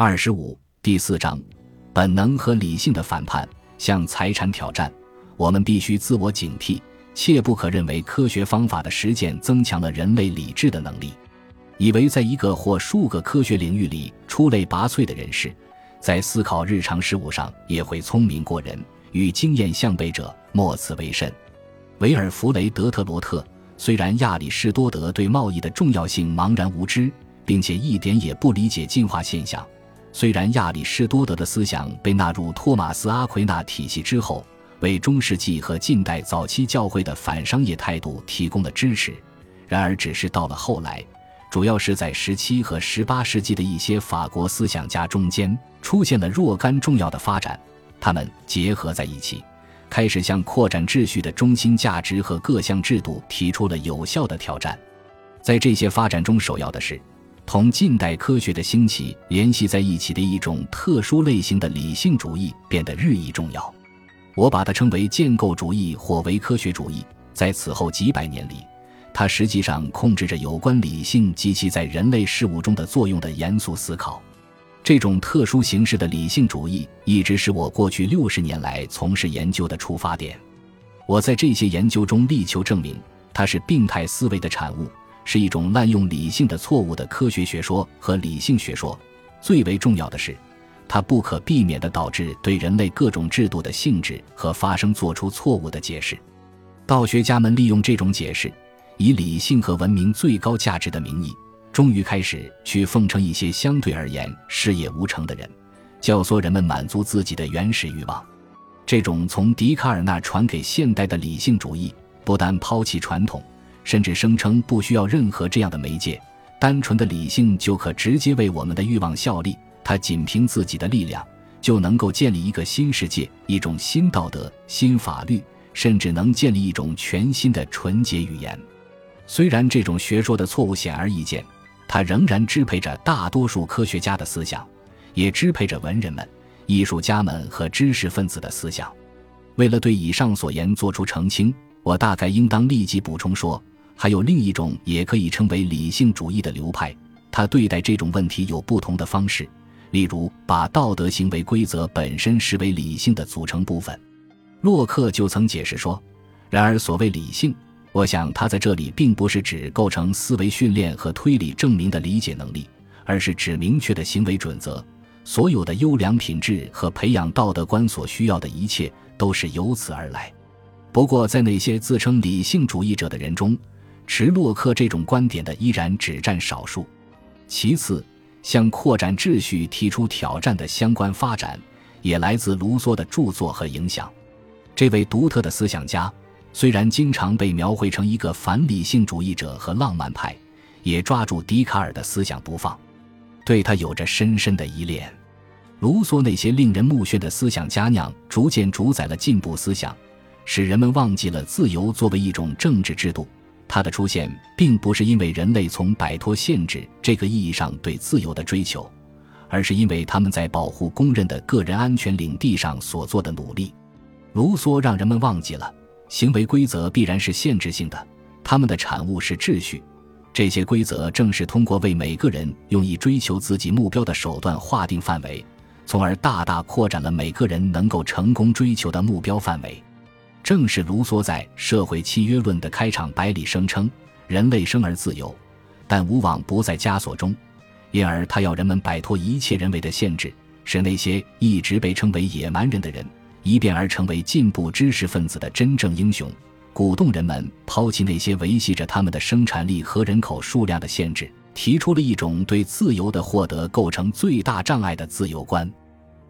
二十五第四章，本能和理性的反叛向财产挑战。我们必须自我警惕，切不可认为科学方法的实践增强了人类理智的能力。以为在一个或数个科学领域里出类拔萃的人士，在思考日常事务上也会聪明过人，与经验相悖者莫此为甚。维尔弗雷德特罗特虽然亚里士多德对贸易的重要性茫然无知，并且一点也不理解进化现象，虽然亚里士多德的思想被纳入托马斯阿奎那体系之后，为中世纪和近代早期教会的反商业态度提供了支持，然而只是到了后来，主要是在十七和十八世纪的一些法国思想家中间出现了若干重要的发展，他们结合在一起。开始向扩展秩序的中心价值和各项制度提出了有效的挑战，在这些发展中，首要的是同近代科学的兴起联系在一起的一种特殊类型的理性主义变得日益重要。我把它称为建构主义或唯科学主义。在此后几百年里，它实际上控制着有关理性及其在人类事物中的作用的严肃思考。这种特殊形式的理性主义一直是我过去六十年来从事研究的出发点。我在这些研究中力求证明，它是病态思维的产物，是一种滥用理性的错误的科学学说和理性学说。最为重要的是，它不可避免地导致对人类各种制度的性质和发生做出错误的解释。道学家们利用这种解释，以理性和文明最高价值的名义。终于开始去奉承一些相对而言事业无成的人，教唆人们满足自己的原始欲望。这种从笛卡尔那传给现代的理性主义，不但抛弃传统，甚至声称不需要任何这样的媒介，单纯的理性就可直接为我们的欲望效力。他仅凭自己的力量就能够建立一个新世界、一种新道德、新法律，甚至能建立一种全新的纯洁语言。虽然这种学说的错误显而易见。它仍然支配着大多数科学家的思想，也支配着文人们、艺术家们和知识分子的思想。为了对以上所言做出澄清，我大概应当立即补充说，还有另一种也可以称为理性主义的流派，他对待这种问题有不同的方式。例如，把道德行为规则本身视为理性的组成部分。洛克就曾解释说：“然而，所谓理性。”我想，他在这里并不是指构成思维训练和推理证明的理解能力，而是指明确的行为准则。所有的优良品质和培养道德观所需要的一切，都是由此而来。不过，在那些自称理性主义者的人中，持洛克这种观点的依然只占少数。其次，向扩展秩序提出挑战的相关发展，也来自卢梭的著作和影响。这位独特的思想家。虽然经常被描绘成一个反理性主义者和浪漫派，也抓住笛卡尔的思想不放，对他有着深深的依恋。卢梭那些令人目眩的思想佳酿，逐渐主宰了进步思想，使人们忘记了自由作为一种政治制度。它的出现，并不是因为人类从摆脱限制这个意义上对自由的追求，而是因为他们在保护公认的个人安全领地上所做的努力。卢梭让人们忘记了。行为规则必然是限制性的，他们的产物是秩序。这些规则正是通过为每个人用以追求自己目标的手段划定范围，从而大大扩展了每个人能够成功追求的目标范围。正是卢梭在《社会契约论》的开场白里声称：“人类生而自由，但无往不在枷锁中。”因而他要人们摆脱一切人为的限制，使那些一直被称为野蛮人的人。一变而成为进步知识分子的真正英雄，鼓动人们抛弃那些维系着他们的生产力和人口数量的限制，提出了一种对自由的获得构成最大障碍的自由观。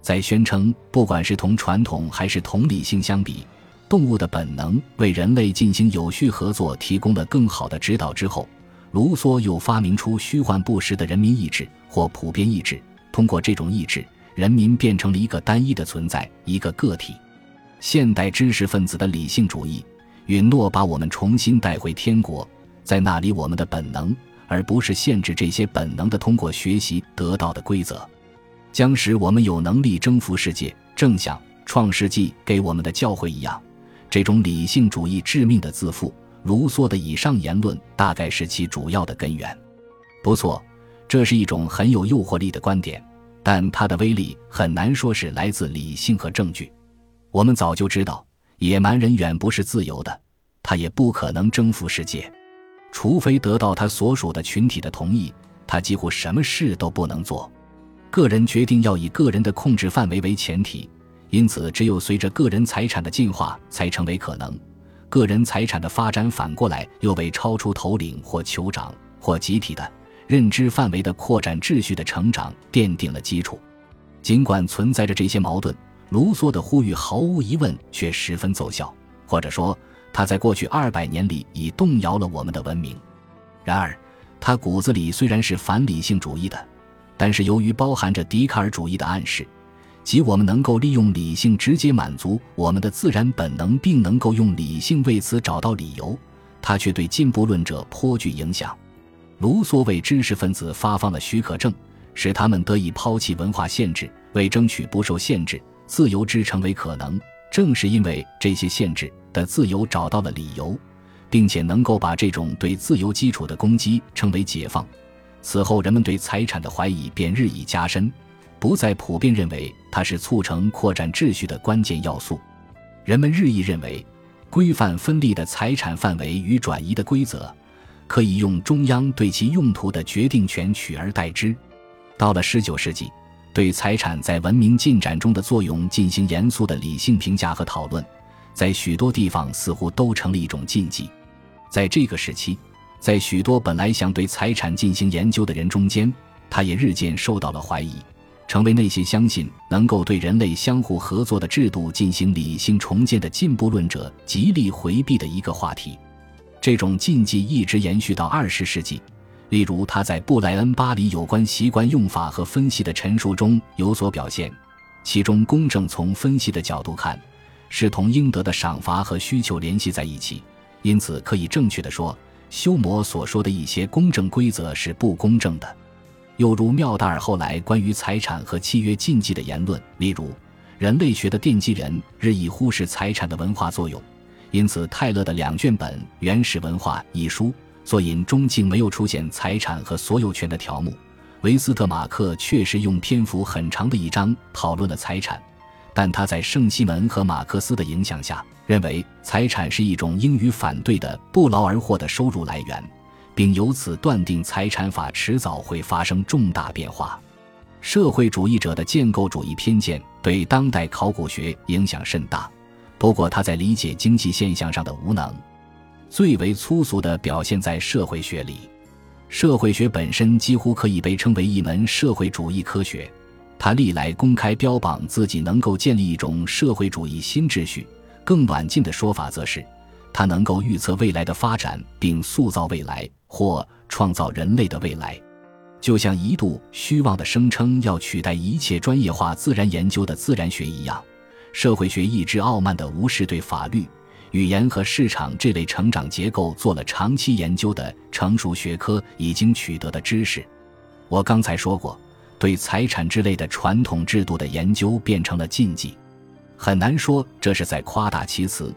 在宣称不管是同传统还是同理性相比，动物的本能为人类进行有序合作提供了更好的指导之后，卢梭又发明出虚幻不实的人民意志或普遍意志，通过这种意志。人民变成了一个单一的存在，一个个体。现代知识分子的理性主义允诺把我们重新带回天国，在那里我们的本能，而不是限制这些本能的通过学习得到的规则，将使我们有能力征服世界。正像《创世纪》给我们的教诲一样，这种理性主义致命的自负。卢梭的以上言论大概是其主要的根源。不错，这是一种很有诱惑力的观点。但它的威力很难说是来自理性和证据。我们早就知道，野蛮人远不是自由的，他也不可能征服世界，除非得到他所属的群体的同意，他几乎什么事都不能做。个人决定要以个人的控制范围为前提，因此，只有随着个人财产的进化才成为可能。个人财产的发展反过来又为超出头领或酋长或集体的认知范围的扩展秩序的成长奠定了基础。尽管存在着这些矛盾，卢梭的呼吁毫无疑问却十分奏效，或者说他在过去二百年里已动摇了我们的文明。然而，他骨子里虽然是反理性主义的，但是由于包含着笛卡尔主义的暗示。即我们能够利用理性直接满足我们的自然本能，并能够用理性为此找到理由，他却对进步论者颇具影响。卢梭为知识分子发放了许可证，使他们得以抛弃文化限制，为争取不受限制、自由之成为可能。正是因为这些限制的自由找到了理由，并且能够把这种对自由基础的攻击称为解放，此后人们对财产的怀疑便日益加深。不再普遍认为它是促成扩展秩序的关键要素，人们日益认为，规范分立的财产范围与转移的规则，可以用中央对其用途的决定权取而代之。到了十九世纪，对财产在文明进展中的作用进行严肃的理性评价和讨论，在许多地方似乎都成了一种禁忌。在这个时期，在许多本来想对财产进行研究的人中间，它也日渐受到了怀疑。成为那些相信能够对人类相互合作的制度进行理性重建的进步论者极力回避的一个话题。这种禁忌一直延续到二十世纪。例如，他在布莱恩巴里有关习惯用法和分析的陈述中有所表现。其中，公正从分析的角度看，是同应得的赏罚和需求联系在一起。因此，可以正确的说，休谟所说的一些公正规则是不公正的。又如缪达尔后来关于财产和契约禁忌的言论，例如，人类学的奠基人日益忽视财产的文化作用，因此泰勒的两卷本《原始文化》一书所引中竟没有出现财产和所有权的条目。维斯特马克确实用篇幅很长的一章讨论了财产，但他在圣西门和马克思的影响下，认为财产是一种应予反对的不劳而获的收入来源。并由此断定财产法迟早会发生重大变化。社会主义者的建构主义偏见对当代考古学影响甚大，不过他在理解经济现象上的无能，最为粗俗地表现在社会学里。社会学本身几乎可以被称为一门社会主义科学，他历来公开标榜自己能够建立一种社会主义新秩序。更晚近的说法则是。他能够预测未来的发展，并塑造未来或创造人类的未来，就像一度虚妄的声称要取代一切专业化自然研究的自然学一样。社会学一直傲慢地无视对法律、语言和市场这类成长结构做了长期研究的成熟学科已经取得的知识。我刚才说过，对财产之类的传统制度的研究变成了禁忌，很难说这是在夸大其词。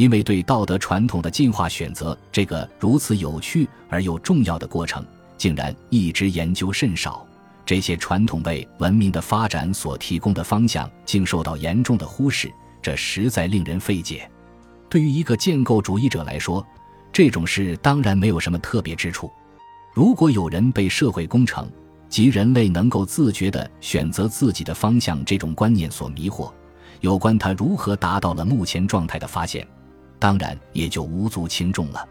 因为对道德传统的进化选择这个如此有趣而又重要的过程，竟然一直研究甚少。这些传统为文明的发展所提供的方向，竟受到严重的忽视，这实在令人费解。对于一个建构主义者来说，这种事当然没有什么特别之处。如果有人被社会工程及人类能够自觉地选择自己的方向这种观念所迷惑，有关他如何达到了目前状态的发现。当然也就无足轻重了。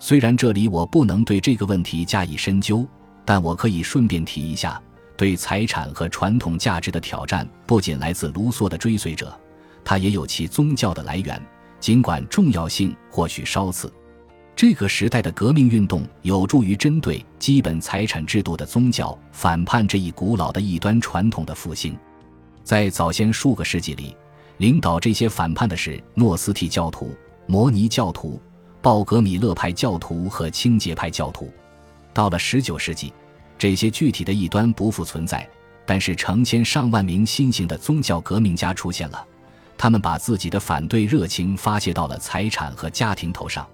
虽然这里我不能对这个问题加以深究，但我可以顺便提一下，对财产和传统价值的挑战不仅来自卢梭的追随者，他也有其宗教的来源，尽管重要性或许稍次。这个时代的革命运动有助于针对基本财产制度的宗教反叛这一古老的异端传统的复兴。在早先数个世纪里，领导这些反叛的是诺斯替教徒。摩尼教徒、鲍格米勒派教徒和清洁派教徒，到了十九世纪，这些具体的异端不复存在，但是成千上万名新型的宗教革命家出现了，他们把自己的反对热情发泄到了财产和家庭头上，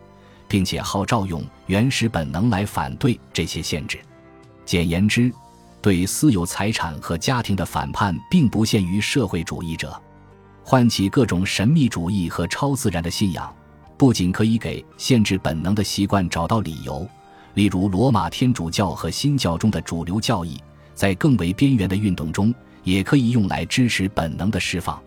并且号召用原始本能来反对这些限制。简言之，对私有财产和家庭的反叛并不限于社会主义者，唤起各种神秘主义和超自然的信仰，不仅可以给限制本能的习惯找到理由，例如罗马天主教和新教中的主流教义，在更为边缘的运动中，也可以用来支持本能的释放。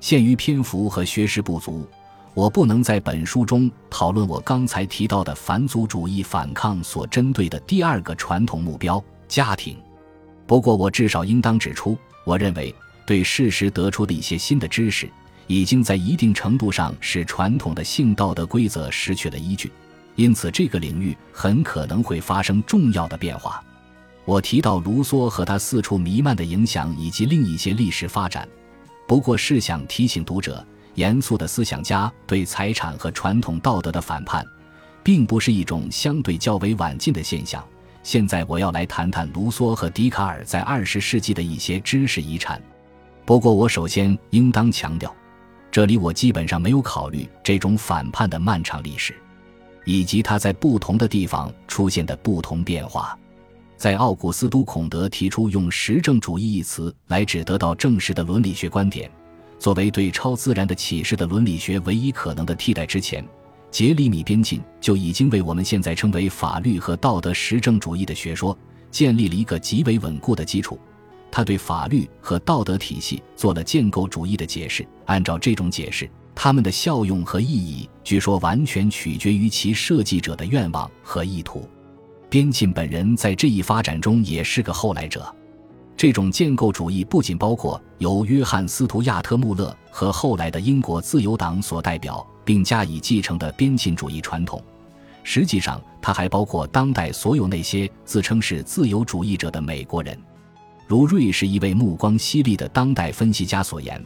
限于篇幅和学识不足，我不能在本书中讨论我刚才提到的反祖主义反抗所针对的第二个传统目标——家庭。不过，我至少应当指出，我认为对事实得出的一些新的知识，已经在一定程度上使传统的性道德规则失去了依据，因此这个领域很可能会发生重要的变化。我提到卢梭和他四处弥漫的影响，以及另一些历史发展。不过，是想提醒读者，严肃的思想家对财产和传统道德的反叛，并不是一种相对较为晚近的现象。现在我要来谈谈卢梭和笛卡尔在二十世纪的一些知识遗产。不过，我首先应当强调，这里我基本上没有考虑这种反叛的漫长历史，以及它在不同的地方出现的不同变化。在奥古斯都·孔德提出用实证主义一词来指得到证实的伦理学观点，作为对超自然的启示的伦理学唯一可能的替代之前。杰里米·边沁就已经为我们现在称为法律和道德实证主义的学说建立了一个极为稳固的基础。他对法律和道德体系做了建构主义的解释。按照这种解释，它们的效用和意义据说完全取决于其设计者的愿望和意图。边沁本人在这一发展中也是个后来者。这种建构主义不仅包括由约翰·斯图亚特·穆勒和后来的英国自由党所代表。并加以继承的边沁主义传统，实际上它还包括当代所有那些自称是自由主义者的美国人。如瑞士一位目光犀利的当代分析家所言：“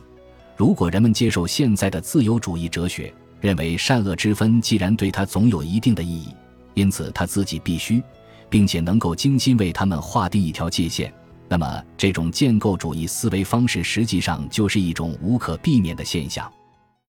如果人们接受现在的自由主义哲学，认为善恶之分既然对他总有一定的意义，因此他自己必须，并且能够精心为他们划定一条界限，那么这种建构主义思维方式实际上就是一种无可避免的现象。”